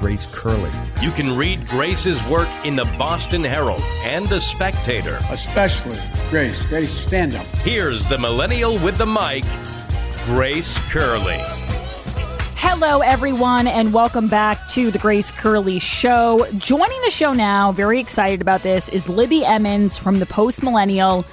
Grace Curley. You can read Grace's work in the Boston Herald and the Spectator. Especially Grace. Grace, stand up. Here's the millennial with the mic, Grace Curley. Hello, everyone, and welcome back to the Grace Curley Show. Joining the show now, very excited about this, is Libby Emmons from the Post Millennial.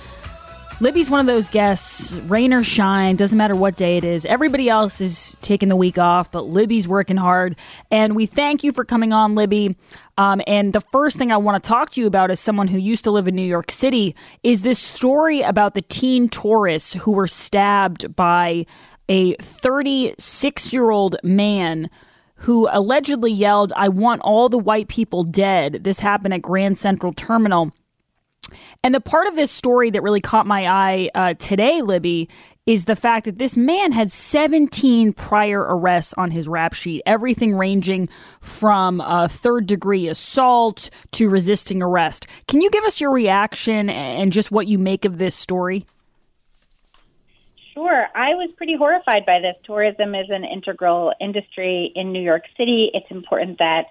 Libby's one of those guests, rain or shine, doesn't matter what day it is. Everybody else is taking the week off, but Libby's working hard. And we thank you for coming on, Libby. Um, and the first thing I want to talk to you about, as someone who used to live in New York City, is this story about the teen tourists who were stabbed by a 36 year old man who allegedly yelled, I want all the white people dead. This happened at Grand Central Terminal. And the part of this story that really caught my eye uh, today, Libby, is the fact that this man had 17 prior arrests on his rap sheet, everything ranging from uh, third degree assault to resisting arrest. Can you give us your reaction and just what you make of this story? Sure. I was pretty horrified by this. Tourism is an integral industry in New York City. It's important that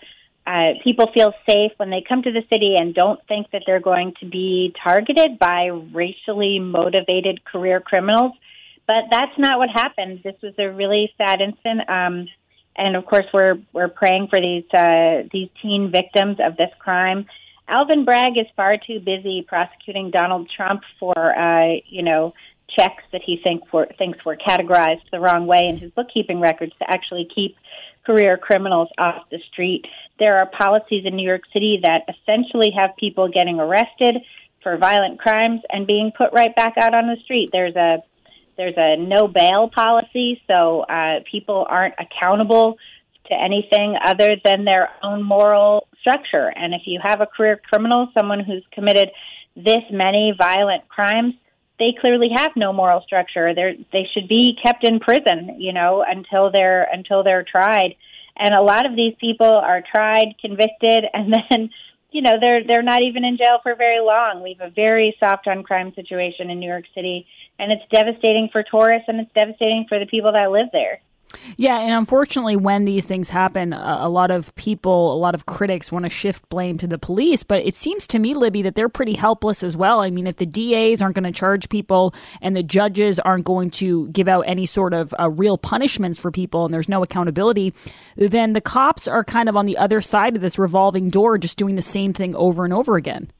uh, people feel safe when they come to the city and don't think that they're going to be targeted by racially motivated career criminals. But that's not what happened. This was a really sad incident. Um, and of course, we're we're praying for these uh, these teen victims of this crime. Alvin Bragg is far too busy prosecuting Donald Trump for uh, you know checks that he think were, thinks were categorized the wrong way in his bookkeeping records to actually keep career criminals off the street. There are policies in New York City that essentially have people getting arrested for violent crimes and being put right back out on the street. There's a there's a no bail policy, so uh, people aren't accountable to anything other than their own moral structure. And if you have a career criminal, someone who's committed this many violent crimes, they clearly have no moral structure. They they should be kept in prison, you know, until they're until they're tried. And a lot of these people are tried, convicted, and then you know they're they're not even in jail for very long. We have a very soft on crime situation in New York City, and it's devastating for tourists and it's devastating for the people that live there. Yeah, and unfortunately, when these things happen, a, lot of people, a lot of critics want to shift blame to the police. But it seems to me, Libby, that they're pretty helpless as well. I mean, if the DAs aren't going to charge people and the judges aren't going to give out any sort of uh, real punishments for people and there's no accountability, then the cops are kind of on the other side of this revolving door, just doing the same thing over and over again.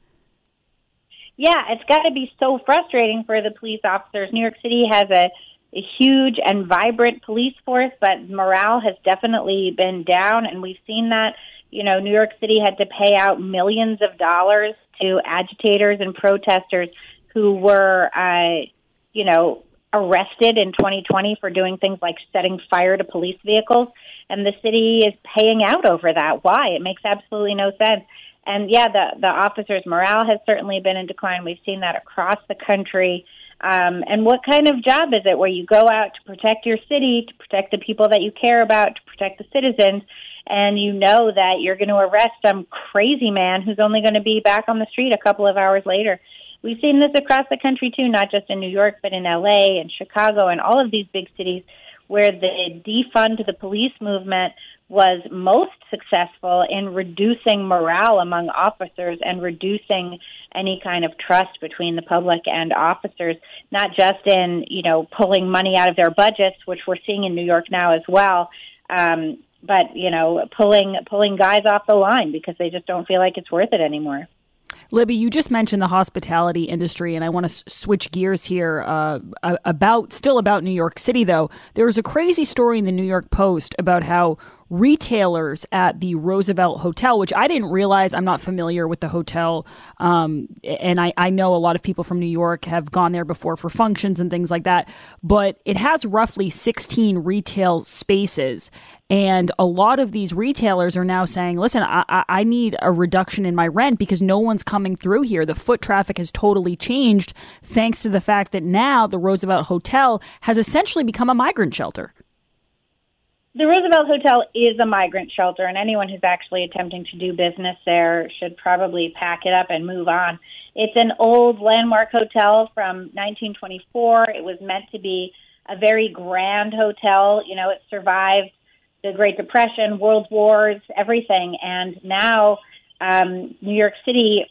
Yeah, it's got to be so frustrating for the police officers. New York City has a a huge and vibrant police force, but morale has definitely been down, and we've seen that. You know, New York City had to pay out millions of dollars to agitators and protesters who were, uh, you know, arrested in 2020 for doing things like setting fire to police vehicles, and the city is paying out over that. Why? It makes absolutely no sense. And yeah, the the officers' morale has certainly been in decline. We've seen that across the country. Um, and what kind of job is it where you go out to protect your city, to protect the people that you care about, to protect the citizens, and you know that you're going to arrest some crazy man who's only going to be back on the street a couple of hours later? We've seen this across the country too, not just in New York, but in LA and Chicago and all of these big cities where the defund the police movement was most successful in reducing morale among officers and reducing any kind of trust between the public and officers, not just in, you know, pulling money out of their budgets, which we're seeing in New York now as well, um, but, you know, pulling pulling guys off the line because they just don't feel like it's worth it anymore. Libby, you just mentioned the hospitality industry, and I want to s- switch gears here uh, about still about New York City. Though there was a crazy story in the New York Post about how retailers at the Roosevelt Hotel, which I didn't realize. I'm not familiar with the hotel. Um, and I, I know a lot of people from New York have gone there before for functions and things like that. But it has roughly 16 retail spaces. And a lot of these retailers are now saying, listen, I, I need a reduction in my rent because no one's coming through here. The foot traffic has totally changed thanks to the fact that now the Roosevelt Hotel has essentially become a migrant shelter. The Roosevelt Hotel is a migrant shelter, and anyone who's actually attempting to do business there should probably pack it up and move on. It's an old landmark hotel from 1924. It was meant to be a very grand hotel. You know, it survived the Great Depression, World Wars, everything. And now um, New York City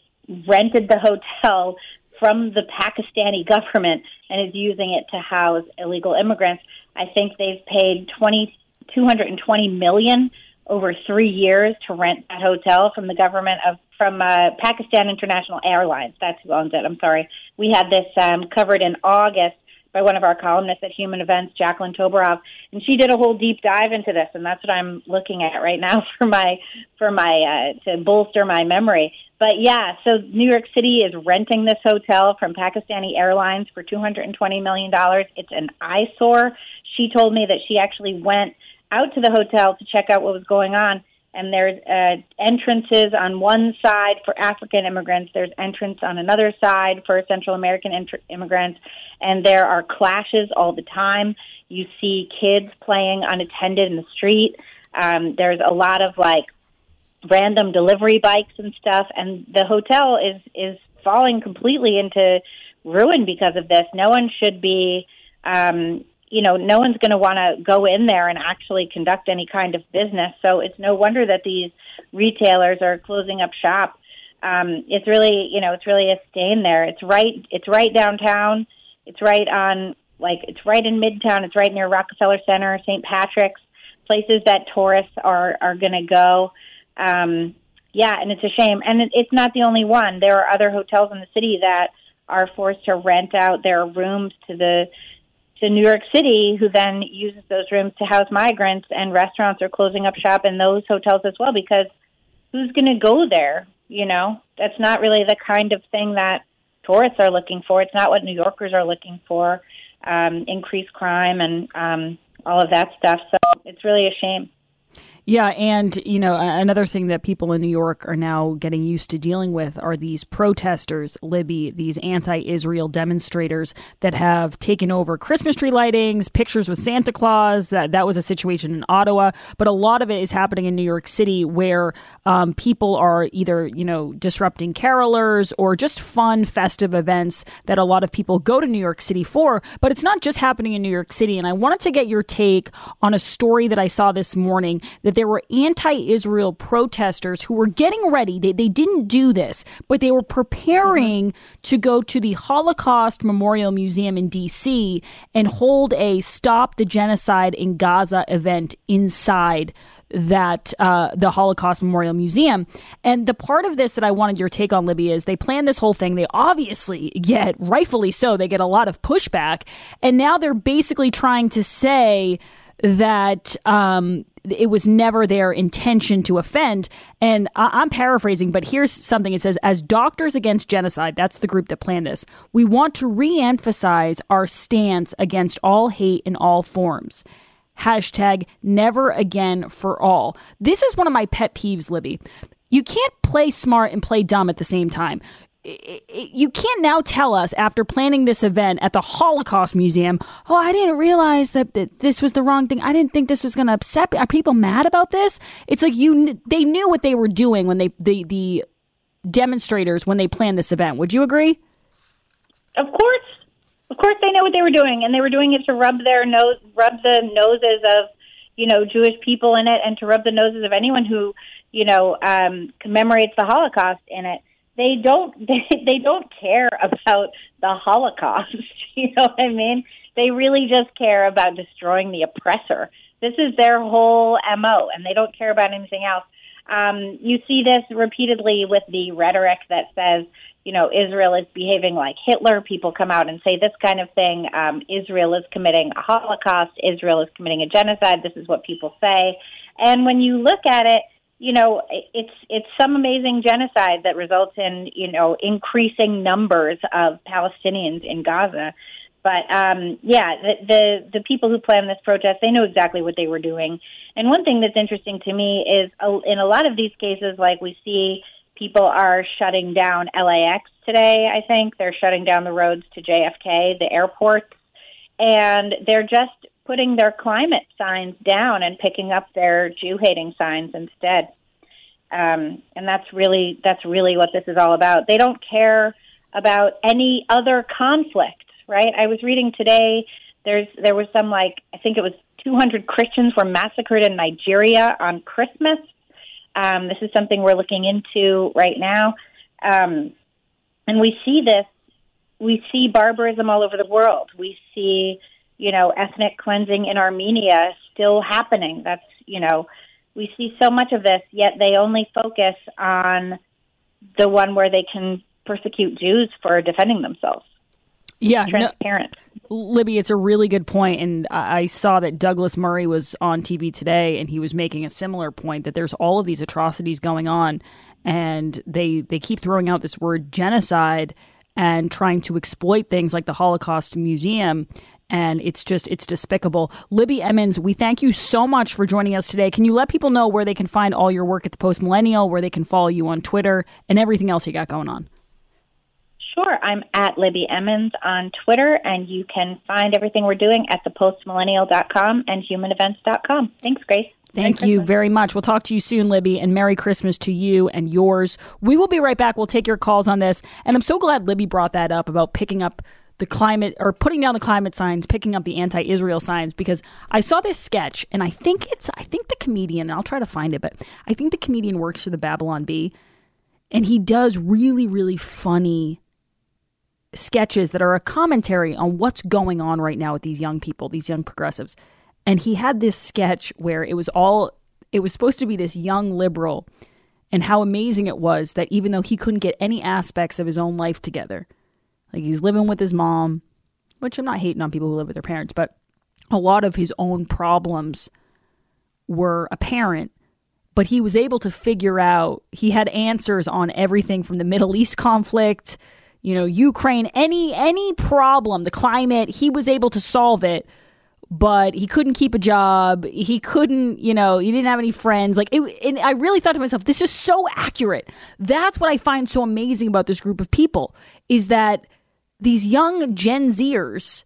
rented the hotel from the Pakistani government and is using it to house illegal immigrants. I think they've paid twenty two hundred and twenty million over three years to rent that hotel from the government of from uh, Pakistan International Airlines. That's who owns it. I'm sorry. We had this um, covered in August by one of our columnists at Human Events, Jacqueline Toboroff, and she did a whole deep dive into this, and that's what I'm looking at right now for my for my uh, to bolster my memory. But yeah, so New York City is renting this hotel from Pakistani Airlines for 220 million dollars. It's an eyesore. She told me that she actually went out to the hotel to check out what was going on and there's uh, entrances on one side for African immigrants. There's entrance on another side for Central American int- immigrants, and there are clashes all the time. You see kids playing unattended in the street. Um, there's a lot of like random delivery bikes and stuff, and the hotel is is falling completely into ruin because of this. No one should be. Um, you know, no one's going to want to go in there and actually conduct any kind of business. So it's no wonder that these retailers are closing up shop. Um, it's really, you know, it's really a stain there. It's right, it's right downtown. It's right on, like, it's right in Midtown. It's right near Rockefeller Center, St. Patrick's, places that tourists are are going to go. Um, yeah, and it's a shame. And it, it's not the only one. There are other hotels in the city that are forced to rent out their rooms to the to New York City, who then uses those rooms to house migrants, and restaurants are closing up shop in those hotels as well because who's going to go there? You know, that's not really the kind of thing that tourists are looking for. It's not what New Yorkers are looking for. Um, increased crime and um, all of that stuff. So it's really a shame. Yeah, and you know another thing that people in New York are now getting used to dealing with are these protesters, Libby, these anti-Israel demonstrators that have taken over Christmas tree lightings, pictures with Santa Claus. That that was a situation in Ottawa, but a lot of it is happening in New York City, where um, people are either you know disrupting carolers or just fun festive events that a lot of people go to New York City for. But it's not just happening in New York City, and I wanted to get your take on a story that I saw this morning that there were anti Israel protesters who were getting ready. They, they didn't do this, but they were preparing mm-hmm. to go to the Holocaust Memorial Museum in D.C. and hold a Stop the Genocide in Gaza event inside that uh, the Holocaust Memorial Museum. And the part of this that I wanted your take on, Libby, is they plan this whole thing. They obviously get, rightfully so, they get a lot of pushback. And now they're basically trying to say that um, it was never their intention to offend. And I- am paraphrasing, but here's something it says As Doctors Against Genocide, that's the group that planned this, we want to re emphasize our stance against all hate in all forms. Hashtag never again for all. This is one of my pet peeves, Libby. You can't play smart and play dumb at the same time you can't now tell us after planning this event at the Holocaust Museum, oh, I didn't realize that, that this was the wrong thing. I didn't think this was going to upset. Are people mad about this? It's like you they knew what they were doing when they the the demonstrators when they planned this event. Would you agree? Of course, of course, they know what they were doing, and they were doing it to rub their nose, rub the noses of you know Jewish people in it, and to rub the noses of anyone who you know um, commemorates the Holocaust in it they don't they, they don't care about the Holocaust. You know what I mean? They really just care about destroying the oppressor. This is their whole mo, and they don't care about anything else. Um, you see this repeatedly with the rhetoric that says, you know, Israel is behaving like Hitler. People come out and say this kind of thing. Um, Israel is committing a Holocaust. Israel is committing a genocide. This is what people say. And when you look at it, you know, it's it's some amazing genocide that results in you know increasing numbers of Palestinians in Gaza. But um, yeah, the, the the people who planned this protest, they knew exactly what they were doing. And one thing that's interesting to me is uh, in a lot of these cases, like we see people are shutting down LAX today. I think they're shutting down the roads to JFK, the airports, and they're just putting their climate signs down and picking up their Jew hating signs instead. Um, and that's really that's really what this is all about. They don't care about any other conflict, right? I was reading today. There's there was some like I think it was 200 Christians were massacred in Nigeria on Christmas. Um, this is something we're looking into right now, um, and we see this. We see barbarism all over the world. We see you know, ethnic cleansing in Armenia still happening. That's, you know, we see so much of this, yet they only focus on the one where they can persecute Jews for defending themselves. Yeah, transparent. No, Libby, it's a really good point. point, and I saw that Douglas Murray was on TV today, and he was making a similar point that there's all of these atrocities going on, and they they keep throwing out this word genocide and trying to exploit things like the Holocaust Museum and it's just it's despicable. Libby Emmons, we thank you so much for joining us today. Can you let people know where they can find all your work at the Post Millennial, where they can follow you on Twitter, and everything else you got going on? Sure. I'm at Libby Emmons on Twitter, and you can find everything we're doing at thepostmillennial.com and humanevents.com. Thanks, Grace. Thank you very much. We'll talk to you soon, Libby, and Merry Christmas to you and yours. We will be right back. We'll take your calls on this. And I'm so glad Libby brought that up about picking up the climate or putting down the climate signs, picking up the anti-Israel signs because I saw this sketch and I think it's I think the comedian and I'll try to find it, but I think the comedian works for the Babylon Bee and he does really really funny sketches that are a commentary on what's going on right now with these young people, these young progressives. And he had this sketch where it was all it was supposed to be this young liberal and how amazing it was that even though he couldn't get any aspects of his own life together, like he's living with his mom, which I'm not hating on people who live with their parents, but a lot of his own problems were apparent. But he was able to figure out, he had answers on everything from the Middle East conflict, you know, Ukraine, any any problem, the climate, he was able to solve it but he couldn't keep a job. He couldn't, you know, he didn't have any friends. Like, it, and I really thought to myself, this is so accurate. That's what I find so amazing about this group of people is that these young Gen Zers,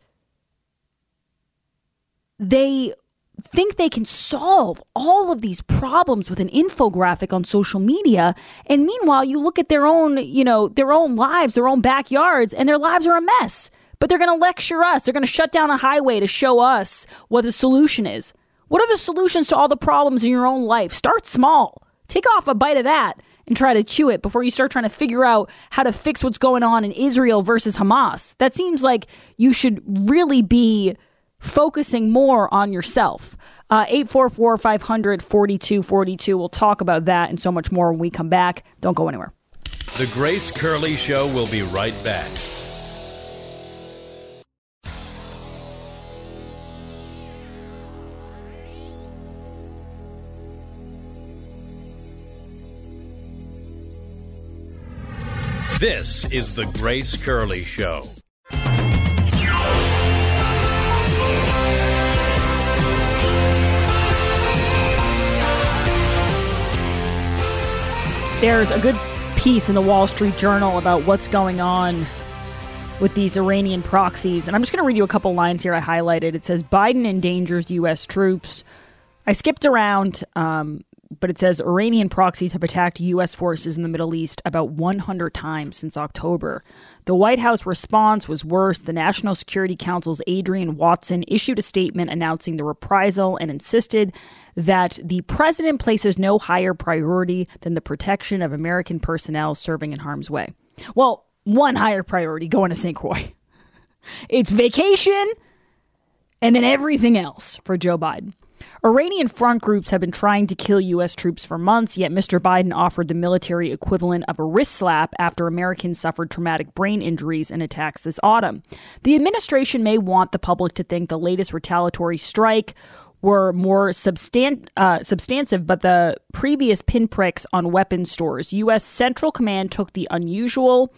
they think they can solve all of these problems with an infographic on social media. And meanwhile you look at their own you know their own lives their own backyards and their lives are a mess. But they're going to lecture us. They're going to shut down a highway to show us what the solution is. What are the solutions to all the problems in your own life? Start small. Take off a bite of that and try to chew it before you start trying to figure out how to fix what's going on in Israel versus Hamas. That seems like you should really be focusing more on yourself. Uh, 844 500 4242. We'll talk about that and so much more when we come back. Don't go anywhere. The Grace Curley Show will be right back. This is the Grace Curley Show. There's a good piece in the Wall Street Journal about what's going on with these Iranian proxies. And I'm just going to read you a couple lines here I highlighted. It says Biden endangers U.S. troops. I skipped around um, but it says Iranian proxies have attacked U.S. forces in the Middle East about 100 times since October. The White House response was worse. The National Security Council's Adrienne Watson issued a statement announcing the reprisal and insisted that the president places no higher priority than the protection of American personnel serving in harm's way. Well, one higher priority going to St. Croix. it's vacation and then everything else for Joe Biden. Iranian front groups have been trying to kill U.S. troops for months, yet Mr. Biden offered the military equivalent of a wrist slap after Americans suffered traumatic brain injuries in attacks this autumn. The administration may want the public to think the latest retaliatory strike were more substan- uh, substantive, but the previous pinpricks on weapon stores. U.S. Central Command took the unusual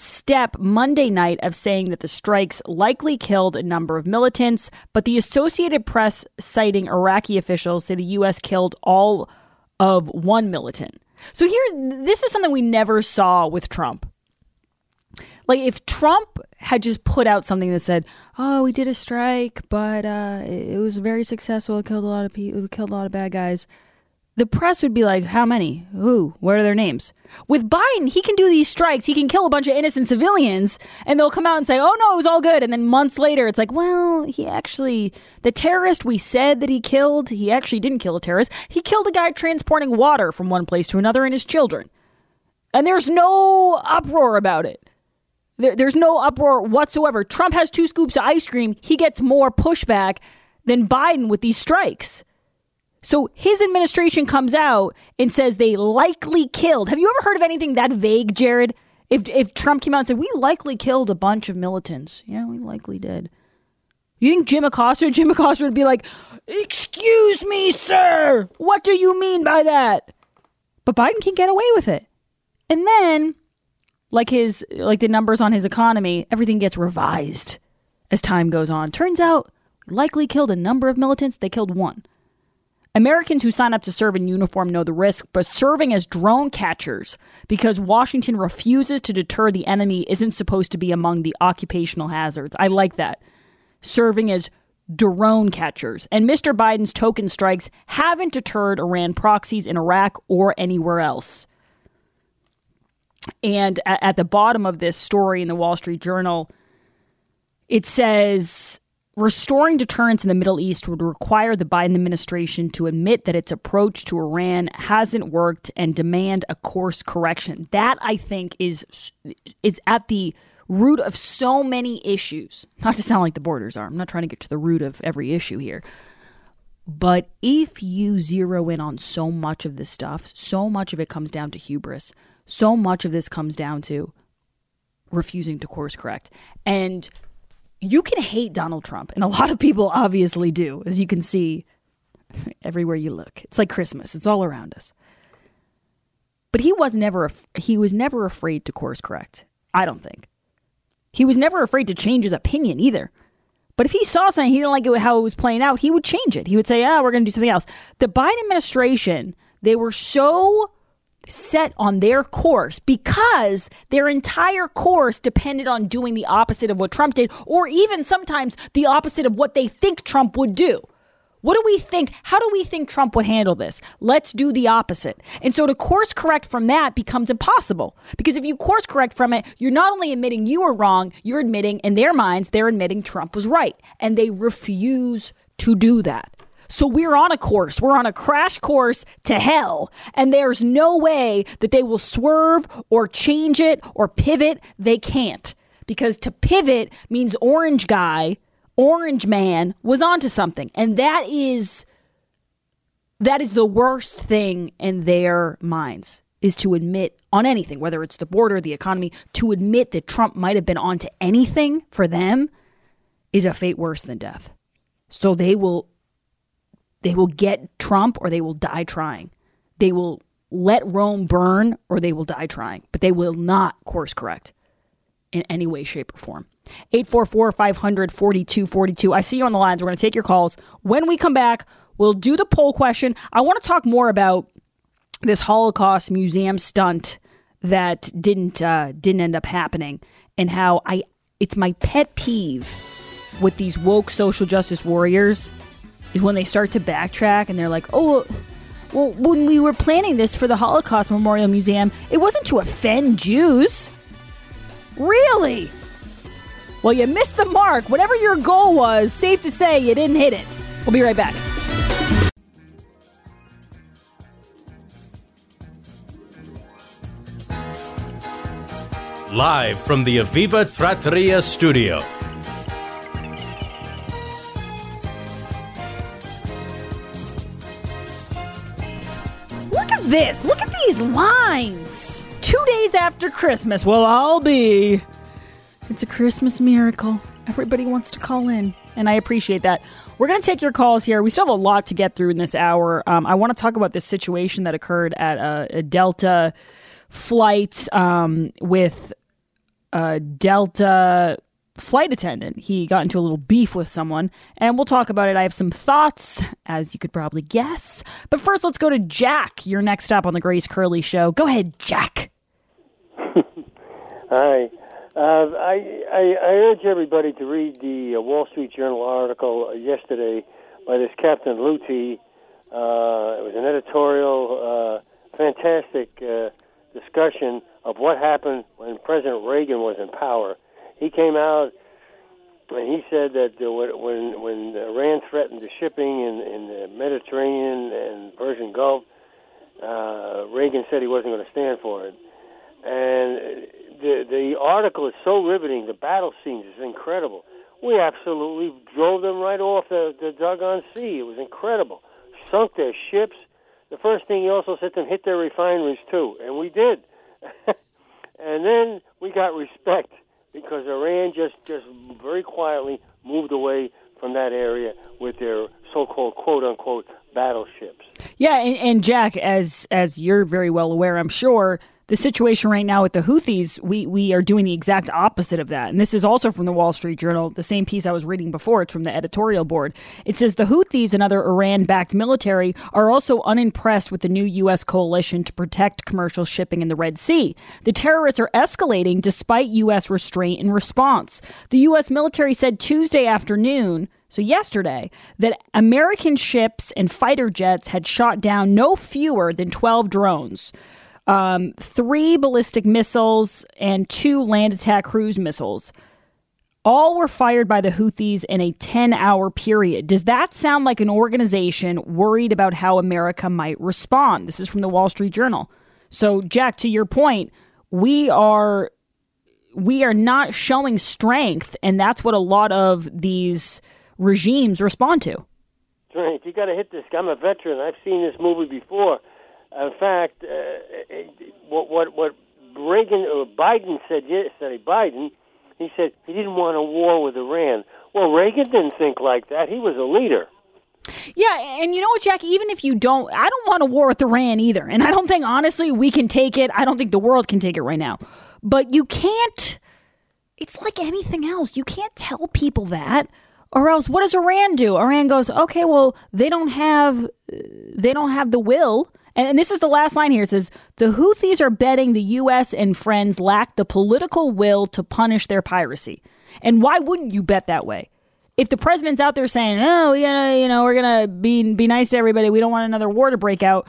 step Monday night of saying that the strikes likely killed a number of militants, but the Associated Press, citing Iraqi officials, say the U.S. killed all of one militant. So here, this is something we never saw with Trump. Like if Trump had just put out something that said, "Oh, we did a strike, but uh, it was very successful. It killed a lot of people. It killed a lot of bad guys." The press would be like, "How many? Who? What are their names?" With Biden, he can do these strikes. He can kill a bunch of innocent civilians, and they'll come out and say, "Oh no, it was all good." And then months later, it's like, "Well, he actually the terrorist we said that he killed, he actually didn't kill a terrorist. He killed a guy transporting water from one place to another and his children." And there's no uproar about it. There, there's no uproar whatsoever. Trump has two scoops of ice cream. He gets more pushback than Biden with these strikes. So his administration comes out and says they likely killed. Have you ever heard of anything that vague, Jared? If if Trump came out and said we likely killed a bunch of militants, yeah, we likely did. You think Jim Acosta, Jim Acosta would be like, "Excuse me, sir, what do you mean by that?" But Biden can get away with it, and then like his like the numbers on his economy, everything gets revised as time goes on. Turns out likely killed a number of militants, they killed one. Americans who sign up to serve in uniform know the risk, but serving as drone catchers because Washington refuses to deter the enemy isn't supposed to be among the occupational hazards. I like that. Serving as drone catchers. And Mr. Biden's token strikes haven't deterred Iran proxies in Iraq or anywhere else. And at, the bottom of this story in the Wall Street Journal, it says restoring deterrence in the Middle East would require the Biden administration to admit that its approach to Iran hasn't worked and demand a course correction. That I think is is at the root of so many issues. Not to sound like the borders are. I'm not trying to get to the root of every issue here. But if you zero in on so much of this stuff, so much of it comes down to hubris so much of this comes down to refusing to course correct. And you can hate Donald Trump, and a lot of people obviously do, as you can see everywhere you look. It's like Christmas; it's all around us. But he was never he was never afraid to course correct. I don't think he was never afraid to change his opinion either. But if he saw something he didn't like it, how it was playing out, he would change it. He would say, "Ah, oh, we're going to do something else." The Biden administration, they were so set on their course because their entire course depended on doing the opposite of what Trump did, or even sometimes the opposite of what they think Trump would do. What do we think? How do we think Trump would handle this? Let's do the opposite. And so to course correct from that becomes impossible. Because if you course correct from it, you're not only admitting you were wrong, you're admitting, in their minds, they're admitting Trump was right. And they refuse to do that. So we're on a course. We're on a crash course to hell. And there's no way that they will swerve or change it or pivot. They can't. Because to pivot means orange guy, orange man was onto something. And that is that is the worst thing in their minds is to admit on anything, whether it's the border, the economy, to admit that Trump might have been onto anything for them is a fate worse than death. So they will they will get Trump or they will die trying. They will let Rome burn or they will die trying, but they will not course correct in any way, shape, or form. 844 500 4242. I see you on the lines. We're going to take your calls. When we come back, we'll do the poll question. I want to talk more about this Holocaust museum stunt that didn't uh, didn't end up happening and how I it's my pet peeve with these woke social justice warriors is when they start to backtrack and they're like, oh, well, when we were planning this for the Holocaust Memorial Museum, it wasn't to offend Jews. Really? Well, you missed the mark. Whatever your goal was, safe to say you didn't hit it. We'll be right back. Live from the Aviva Trattoria studio. This. Look at these lines. Two days after Christmas, we'll all be. It's a Christmas miracle. Everybody wants to call in. and I appreciate that. We're going to take your calls here. We still have a lot to get through in this hour. Um, I want to talk about this situation that occurred at a, a Delta flight um, with a Delta flight attendant. He got into a little beef with someone, and we'll talk about it. I have some thoughts, as you could probably guess. But first, let's go to Jack. You're next up on the Grace Curley Show. Go ahead, Jack. Hi. Uh, I, I, I urge everybody to read the uh, Wall Street Journal article uh, yesterday by this Captain Luthi. Uh, it was an editorial, uh, fantastic uh, discussion of what happened when President Reagan was in power. He came out and he said that when when Iran threatened the shipping in, in the Mediterranean and Persian Gulf, uh, Reagan said he wasn't going to stand for it. And the the article is so riveting. The battle scenes is incredible. We absolutely drove them right off the, the doggone sea. It was incredible. Sunk their ships. The first thing he also said to them, hit their refineries too, and we did. and then we got respect because Iran just just very quietly moved away from that area with their so-called quote unquote battleships. Yeah, and, and Jack, as as you're very well aware, I'm sure the situation right now with the Houthis, we, we are doing the exact opposite of that. And this is also from the Wall Street Journal, the same piece I was reading before. It's from the editorial board. It says the Houthis and other Iran backed military are also unimpressed with the new U.S. coalition to protect commercial shipping in the Red Sea. The terrorists are escalating despite U.S. restraint in response. The U.S. military said Tuesday afternoon so yesterday, that American ships and fighter jets had shot down no fewer than 12 drones um, three ballistic missiles, and two land attack cruise missiles. All were fired by the Houthis in a 10 hour period. Does that sound like an organization worried about how America might respond? This is from the Wall Street Journal. So, Jack, to your point, we are we are not showing strength, and that's what a lot of these regimes respond to. Right. You got to hit this. I'm a veteran. I've seen this movie before. In fact, uh, what what what Reagan or Biden said yesterday, Biden, he said he didn't want a war with Iran. Well, Reagan didn't think like that. He was a leader. Yeah, and you know what, Jack? Even if you don't, I don't want a war with Iran either. And I don't think, honestly, we can take it. I don't think the world can take it right now. But you can't, it's like anything else. You can't tell people that. Or else, what does Iran do? Iran goes, okay, well, they don't have, they don't have the will and this is the last line here. It says the Houthis are betting the U.S. and friends lack the political will to punish their piracy. And why wouldn't you bet that way? If the president's out there saying, "Oh, yeah, you know, we're gonna be be nice to everybody. We don't want another war to break out,"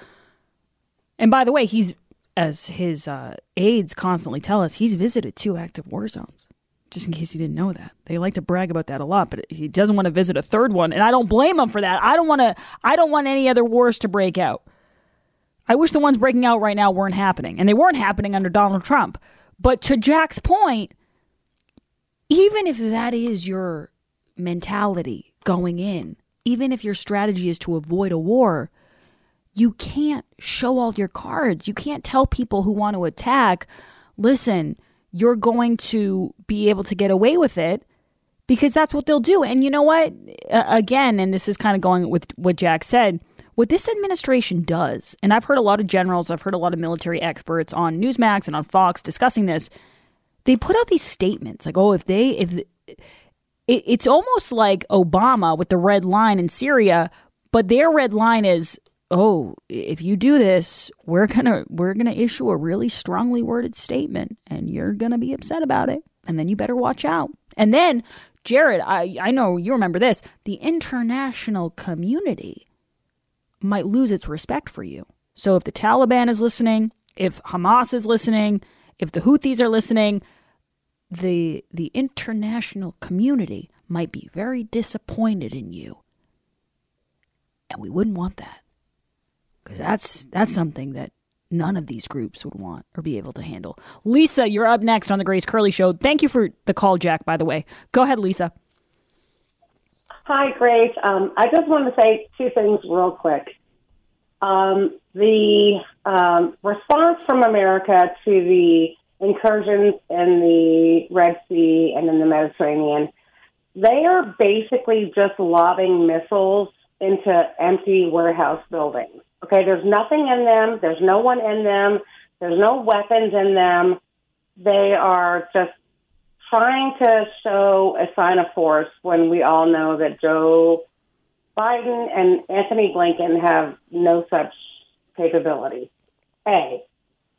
and by the way, he's as his uh, aides constantly tell us, he's visited two active war zones. Just in case you didn't know that, they like to brag about that a lot, but he doesn't want to visit a third one, and I don't blame him for that. I don't want to. I don't want any other wars to break out. I wish the ones breaking out right now weren't happening, and they weren't happening under Donald Trump. But to Jack's point, even if that is your mentality going in, even if your strategy is to avoid a war, you can't show all your cards. You can't tell people who want to attack, listen, you're going to be able to get away with it because that's what they'll do. And you know what? again, and this is kind of going with what Jack said what this administration does, and I've heard a lot of generals, I've heard a lot of military experts on Newsmax and on Fox discussing this, they put out these statements like, oh, if they, if it, it's almost like Obama with the red line in Syria, but their red line is, oh, if you do this, we're gonna we're gonna issue a really strongly worded statement, and you're gonna be upset about it, and then you better watch out. And then, Jared, I I know you remember this, the international community might lose its respect for you. So if the Taliban is listening, if Hamas is listening, if the Houthis are listening, the the international community might be very disappointed in you. And we wouldn't want that. Cuz that's that's something that none of these groups would want or be able to handle. Lisa, you're up next on the Grace Curley show. Thank you for the call, Jack, by the way. Go ahead, Lisa. Hi, Grace. Um, I just want to say two things real quick. Um, the um, response from America to the incursions in the Red Sea and in the Mediterranean they are basically just lobbing missiles into empty warehouse buildings. Okay, there's nothing in them. There's no one in them. There's no weapons in them. They are just trying to show a sign of force when we all know that Joe Biden and Antony Blinken have no such capability. A.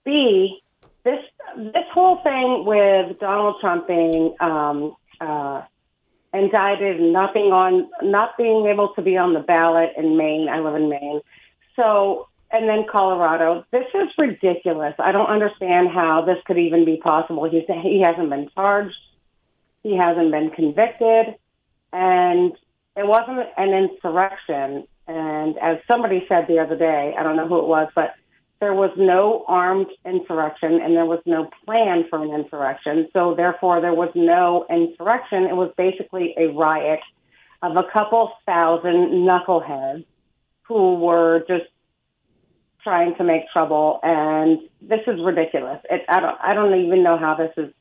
B. This this whole thing with Donald Trump being um, uh, indicted, and not being on, not being able to be on the ballot in Maine. I live in Maine, so and then Colorado. This is ridiculous. I don't understand how this could even be possible. He's, he hasn't been charged. He hasn't been convicted. And it wasn't an insurrection. And as somebody said the other day, I don't know who it was, but there was no armed insurrection and there was no plan for an insurrection. So therefore, there was no insurrection. It was basically a riot of a couple thousand knuckleheads who were just trying to make trouble, and this is ridiculous. It, I don't, I don't even know how this is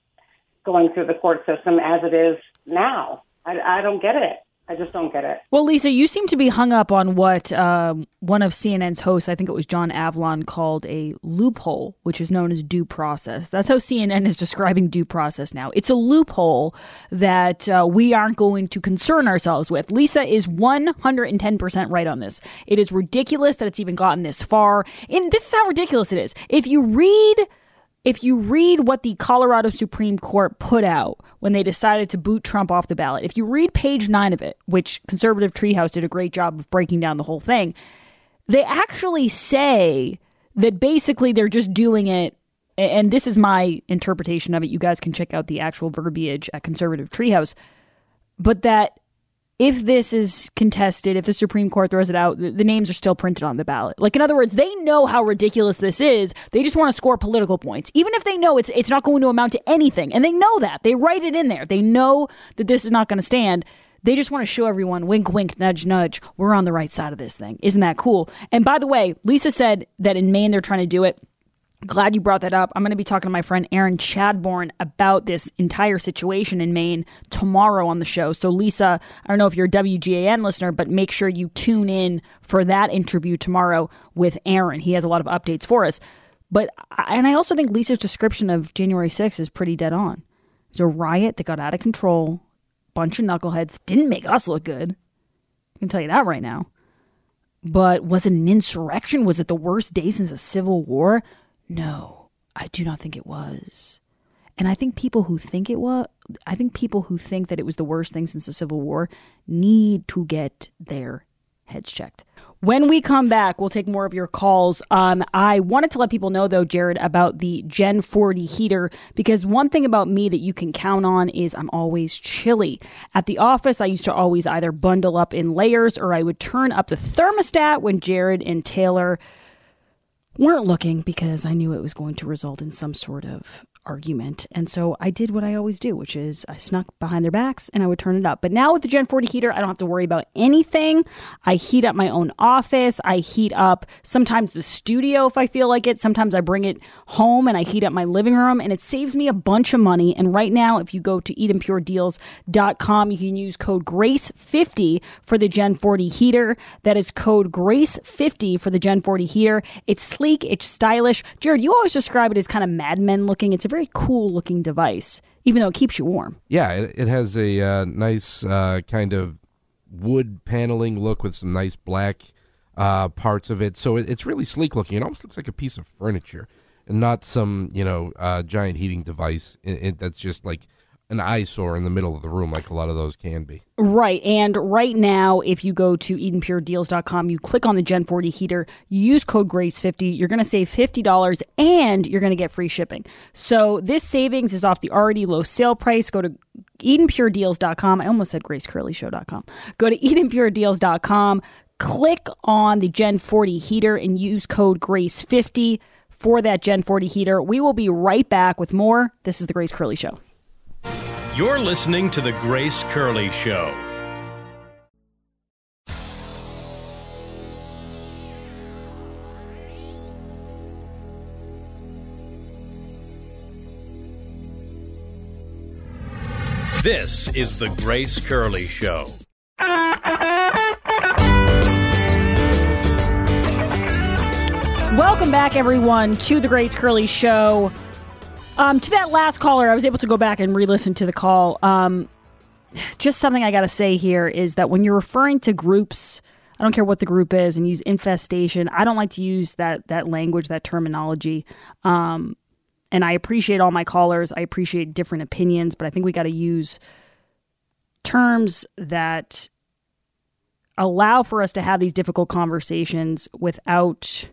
going through the court system as it is now. I, I don't get it. I just don't get it. Well, Lisa, you seem to be hung up on what um, one of CNN's hosts, I think it was John Avlon, called a loophole, which is known as due process. That's how CNN is describing due process now. It's a loophole that uh, we aren't going to concern ourselves with. Lisa is 110% right on this. It is ridiculous that it's even gotten this far. And this is how ridiculous it is. If you read if you read what the Colorado Supreme Court put out when they decided to boot Trump off the ballot, if you read page nine of it, which Conservative Treehouse did a great job of breaking down the whole thing, they actually say that basically they're just doing it. And this is my interpretation of it. You guys can check out the actual verbiage at Conservative Treehouse. But that if this is contested, if the Supreme Court throws it out, the, the, names are still printed on the ballot. Like in other words, they know how ridiculous this is. They just want to score political points, even if they know it's it's not going to amount to anything, and they know that. They write it in there. They know that this is not going to stand. They just want to show everyone, wink, wink, nudge, nudge, we're on the right side of this thing. Isn't that cool? And by the way, Lisa said that in Maine they're trying to do it Glad you brought that up. I'm going to be talking to my friend Aaron Chadbourne about this entire situation in Maine tomorrow on the show. So, Lisa, I don't know if you're a WGAN listener, but make sure you tune in for that interview tomorrow with Aaron. He has a lot of updates for us. But, and I also think Lisa's description of January 6th is pretty dead on. It's a riot that got out of control, bunch of knuckleheads, didn't make us look good. I can tell you that right now. But was it an insurrection? Was it the worst day since a civil war? No, I do not think it was. And I think people who think it was, I think people who think that it was the worst thing since the Civil War need to get their heads checked. When we come back, we'll take more of your calls. Um, I wanted to let people know, though, Jared, about the Gen 40 heater, because one thing about me that you can count on is I'm always chilly. At the office, I used to always either bundle up in layers or I would turn up the thermostat when Jared and Taylor weren't looking because I knew it was going to result in some sort of argument. And so I did what I always do, which is I snuck behind their backs and I would turn it up. But now with the Gen 40 heater, I don't have to worry about anything. I heat up my own office. I heat up sometimes the studio if I feel like it. Sometimes I bring it home and I heat up my living room and it saves me a bunch of money. And right now, if you go to EdenPureDeals.com, you can use code GRACE50 for the Gen 40 heater. That is code GRACE50 for the Gen 40 heater. It's sleek, it's stylish. Jared, you always describe it as kind of Mad Men looking. It's a very cool looking device, even though it keeps you warm. Yeah, it, it has a uh, nice uh, kind of wood paneling look with some nice black uh, parts of it. So it, it's really sleek looking. It almost looks like a piece of furniture and not some, you know, uh, giant heating device it, that's just like an eyesore in the middle of the room like a lot of those can be. Right. And right now, if you go to EdenPureDeals.com, you click on the Gen 40 heater, use code GRACE50, you're going to save $50 and you're going to get free shipping. So this savings is off the already low sale price. Go to EdenPureDeals.com. I almost said GraceCurleyShow.com. Go to EdenPureDeals.com, click on the Gen 40 heater and use code GRACE50 for that Gen 40 heater. We will be right back with more. This is the Grace Curley Show. You're listening to The Grace Curley Show. This is the Grace Curley Show. Welcome back, everyone, to the Grace Curley Show. Um, to that last caller, I was able to go back and re-listen to the call. Um, just something I got to say here is that when you're referring to groups, I don't care what the group is, and use infestation. I don't like to use that that language, that terminology. Um, and I appreciate all my callers. I appreciate different opinions, but I think we got to use terms that allow for us to have these difficult conversations without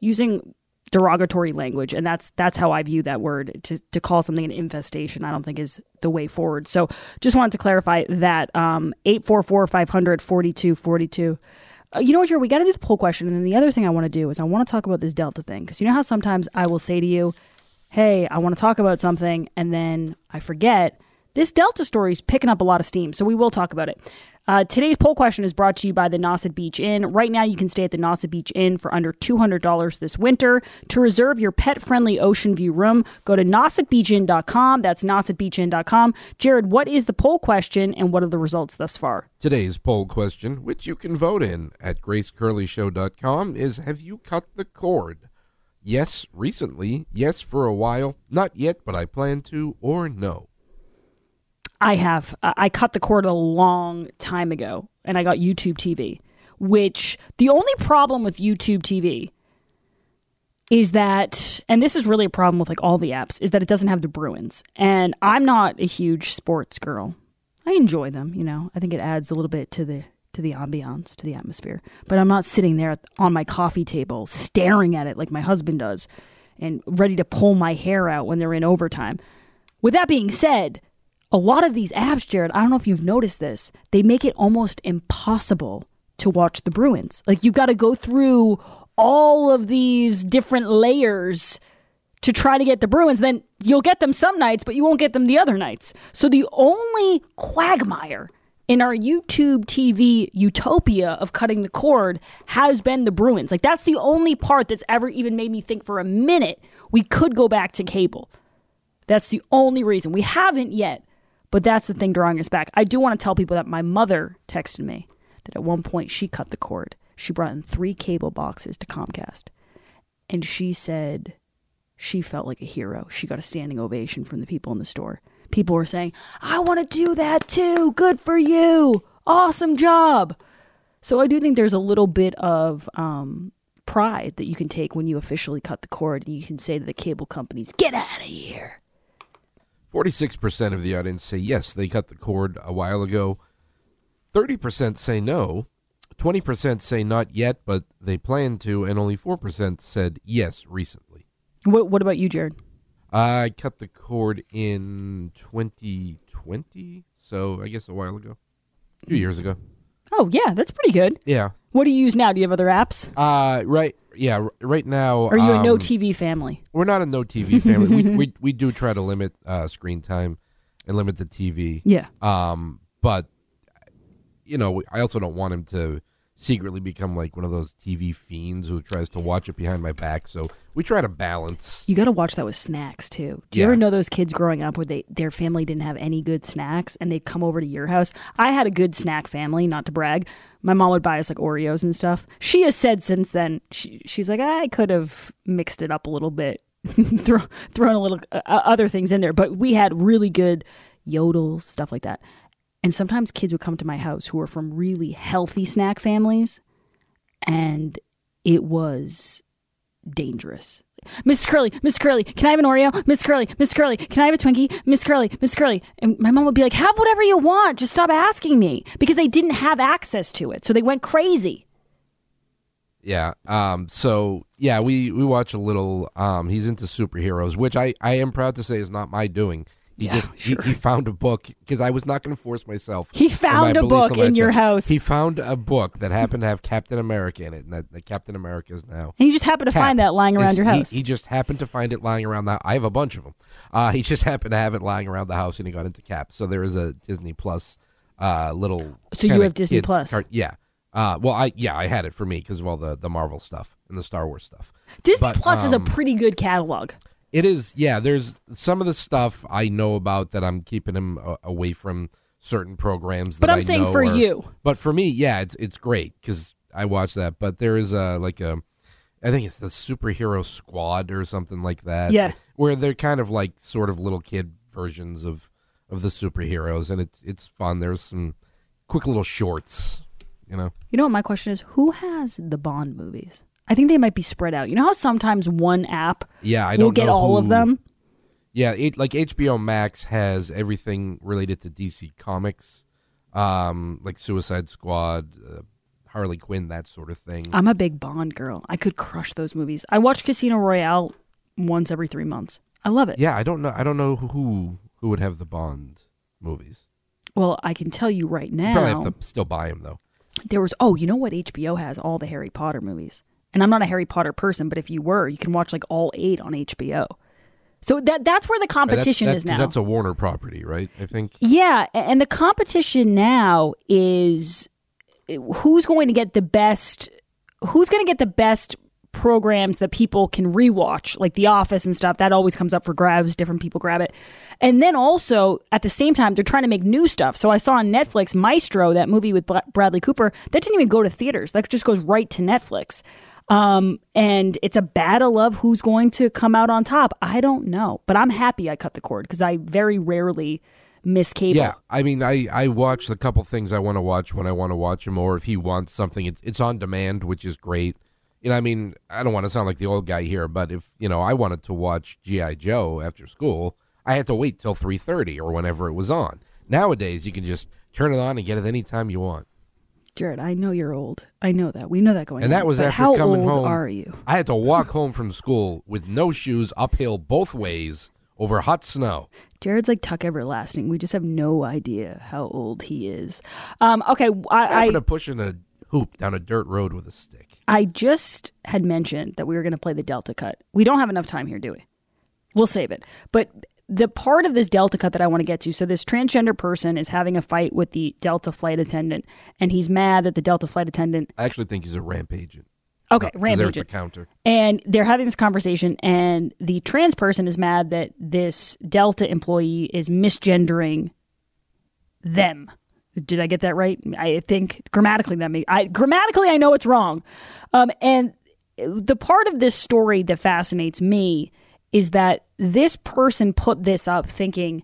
using derogatory language and that's that's how I view that word to to call something an infestation I don't think is the way forward. So just wanted to clarify that um 844-500-4242 uh, you know what, Jared? We got to do the poll question, and then the other thing I want to do is I want to talk about this Delta thing because you know how sometimes I will say to you, "Hey, I want to talk about something," and then I forget. This Delta story is picking up a lot of steam, so we will talk about it. Uh, today's poll question is brought to you by the Nauset Beach Inn. Right now, you can stay at the Nauset Beach Inn for under $200 this winter. To reserve your pet friendly ocean view room, go to nausetbeachinn.com. That's nausetbeachinn.com. Jared, what is the poll question and what are the results thus far? Today's poll question, which you can vote in at gracecurleyshow.com, is Have you cut the cord? Yes, recently. Yes, for a while. Not yet, but I plan to, or no. I have. Uh, I cut the cord a long time ago and I got YouTube TV, which the only problem with YouTube TV is that, and this is really a problem with like all the apps, is that it doesn't have the Bruins. And I'm not a huge sports girl. I enjoy them, you know. I think it adds a little bit to the to the ambiance, to the atmosphere. But I'm not sitting there on my coffee table staring at it like my husband does and ready to pull my hair out when they're in overtime. With that being said, a lot of these apps, Jared, I don't know if you've noticed this, they make it almost impossible to watch the Bruins. Like you've got to go through all of these different layers to try to get the Bruins. Then you'll get them some nights, but you won't get them the other nights. So the only quagmire in our YouTube TV utopia of cutting the cord has been the Bruins. Like that's the only part that's ever even made me think for a minute we could go back to cable. That's the only reason. We haven't yet, but that's the thing drawing us back. I do want to tell people that my mother texted me that at one point she cut the cord. She brought in three cable boxes to Comcast. And she said she felt like a hero. She got a standing ovation from the people in the store. People were saying, I want to do that too. Good for you. Awesome job. So I do think there's a little bit of um, pride that you can take when you officially cut the cord and you can say to the cable companies, get out of here. 46% of the audience say yes, they cut the cord a while ago. 30% say no. 20% say not yet, but they plan to. And only 4% said yes recently. What, what about you, Jared? I cut the cord in 2020, so I guess a while ago. A few years ago. Oh, yeah, that's pretty good. Yeah. What do you use now? Do you have other apps? Uh, right. Yeah, right now. Are you a no um, TV family? We're not a no TV family. we, we we do try to limit uh, screen time and limit the TV. Yeah. Um, but you know, I also don't want him to secretly become like one of those TV fiends who tries to watch it behind my back. So we try to balance. You got to watch that with snacks too. Do you Yeah. ever know those kids growing up where they their family didn't have any good snacks and they'd come over to your house? I had a good snack family, not to brag. My mom would buy us like Oreos and stuff. She has said since then she, she's like I could have mixed it up a little bit, throw, thrown a little uh, other things in there, but we had really good yodel stuff like that. And sometimes kids would come to my house who were from really healthy snack families, and it was dangerous. Miss Curley, Miss Curley, can I have an Oreo? Miss Curley, Miss Curley, can I have a Twinkie? Miss Curley, Miss Curley. And my mom would be like, have whatever you want. Just stop asking me. Because they didn't have access to it. So they went crazy. Yeah. Um. So yeah, we we watch a little. Um. He's into superheroes, which I I am proud to say is not my doing. He Yeah, just he, he found a book because I was not going to force myself. He found a book in your house. He found a book that happened to have Captain America in it, and that, that Captain America is now. And you just happened to Cap. find that lying around Is- your house. He, just happened to find it lying around the. I have a bunch of them. Uh, he just happened to have it lying around the house, and he got into Cap. So there is a Disney Plus uh, little. So you have Disney Plus? yeah. Uh, well, I yeah, I had it for me because of all the the Marvel stuff and the Star Wars stuff. Disney but, Plus is a um, pretty good catalog. It is, yeah. There's some of the stuff I know about that I'm keeping him uh, away from certain programs. But I'm I saying for are- you. But for me, yeah, it's it's great because I watch that. But there is a like a, I think it's the superhero squad or something like that. Yeah. where they're kind of like sort of little kid versions of of the superheroes, and it's it's fun. There's some quick little shorts, you know. You know what my question is? Who has the Bond movies? I think they might be spread out. You know how sometimes one app Yeah, I will don't get know all of them? Yeah, it, like HBO Max has everything related to DC Comics, um, like Suicide Squad, uh, Harley Quinn, that sort of thing. I'm a big Bond girl. I could crush those movies. I watch Casino Royale once every three months. I love it. yeah, I don't know. I don't know who who would have the Bond movies. Well, I can tell you right You probably have to still buy them though. there was, oh, you know what? HBO has all the Harry Potter movies. And I'm not a Harry Potter person, but if you were, you can watch like all eight on HBO. So that that's where the Right, that's- competition that's, is now. That's a Warner property, right? I think. Yeah, and the competition now is who's going to get the best who's going to get the best programs that people can rewatch like The Office and stuff that always comes up for grabs different people grab it. And then also at the same time they're trying to make new stuff. So I saw on Netflix Maestro that movie with Bradley Cooper that didn't even go to theaters. That just goes right to Netflix. Um, and it's a battle of who's going to come out on top. I don't know, but I'm happy I cut the cord because I very rarely miss cable. Yeah, I mean, I I watch the couple things I want to watch when I want to watch them, or if he wants something, it's it's on demand, which is great. You know, I mean, I don't want to sound like the old guy here, but if you know, I wanted to watch GI Joe after school, I had to wait till three thirty or whenever it was on. Nowadays, you can just turn it on and get it anytime you want. Jared, I know you're old. I know that. We know that going And on. that was But after how coming old home. are you? I had to walk home from school with no shoes, uphill both ways over hot snow. Jared's like Tuck Everlasting. We just have no idea how old he is. Um, okay, I I, happened I to pushing a hoop down a dirt road with a stick. I just had mentioned that we were going to play the Delta cut. We don't have enough time here, do we? We'll save it. But the part of this Delta cut that I want to get to so, this transgender person is having a fight with the Delta flight attendant, and he's mad that the Delta flight attendant. I actually think he's a ramp agent. Okay, 'Cause ramp they're the agent. counter. And they're having this conversation, and the trans person is mad that this Delta employee is misgendering them. Did I get that right? I think grammatically that may I grammatically I know it's wrong. Um, and the part of this story that fascinates me is that this person put this up thinking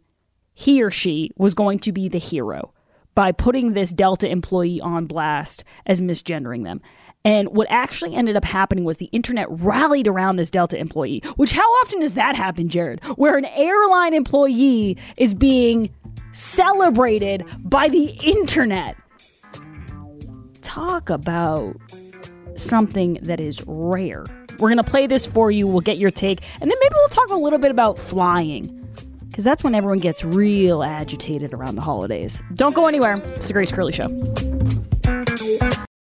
he or she was going to be the hero by putting this Delta employee on blast as misgendering them. And what actually ended up happening was the internet rallied around this Delta employee, which how often does that happen, Jared? Where an airline employee is being celebrated by the internet. Talk about something that is rare. We're going to play this for you. We'll get your take. And then maybe we'll talk a little bit about flying because that's when everyone gets real agitated around the holidays. Don't go anywhere. It's the Grace Curley Show.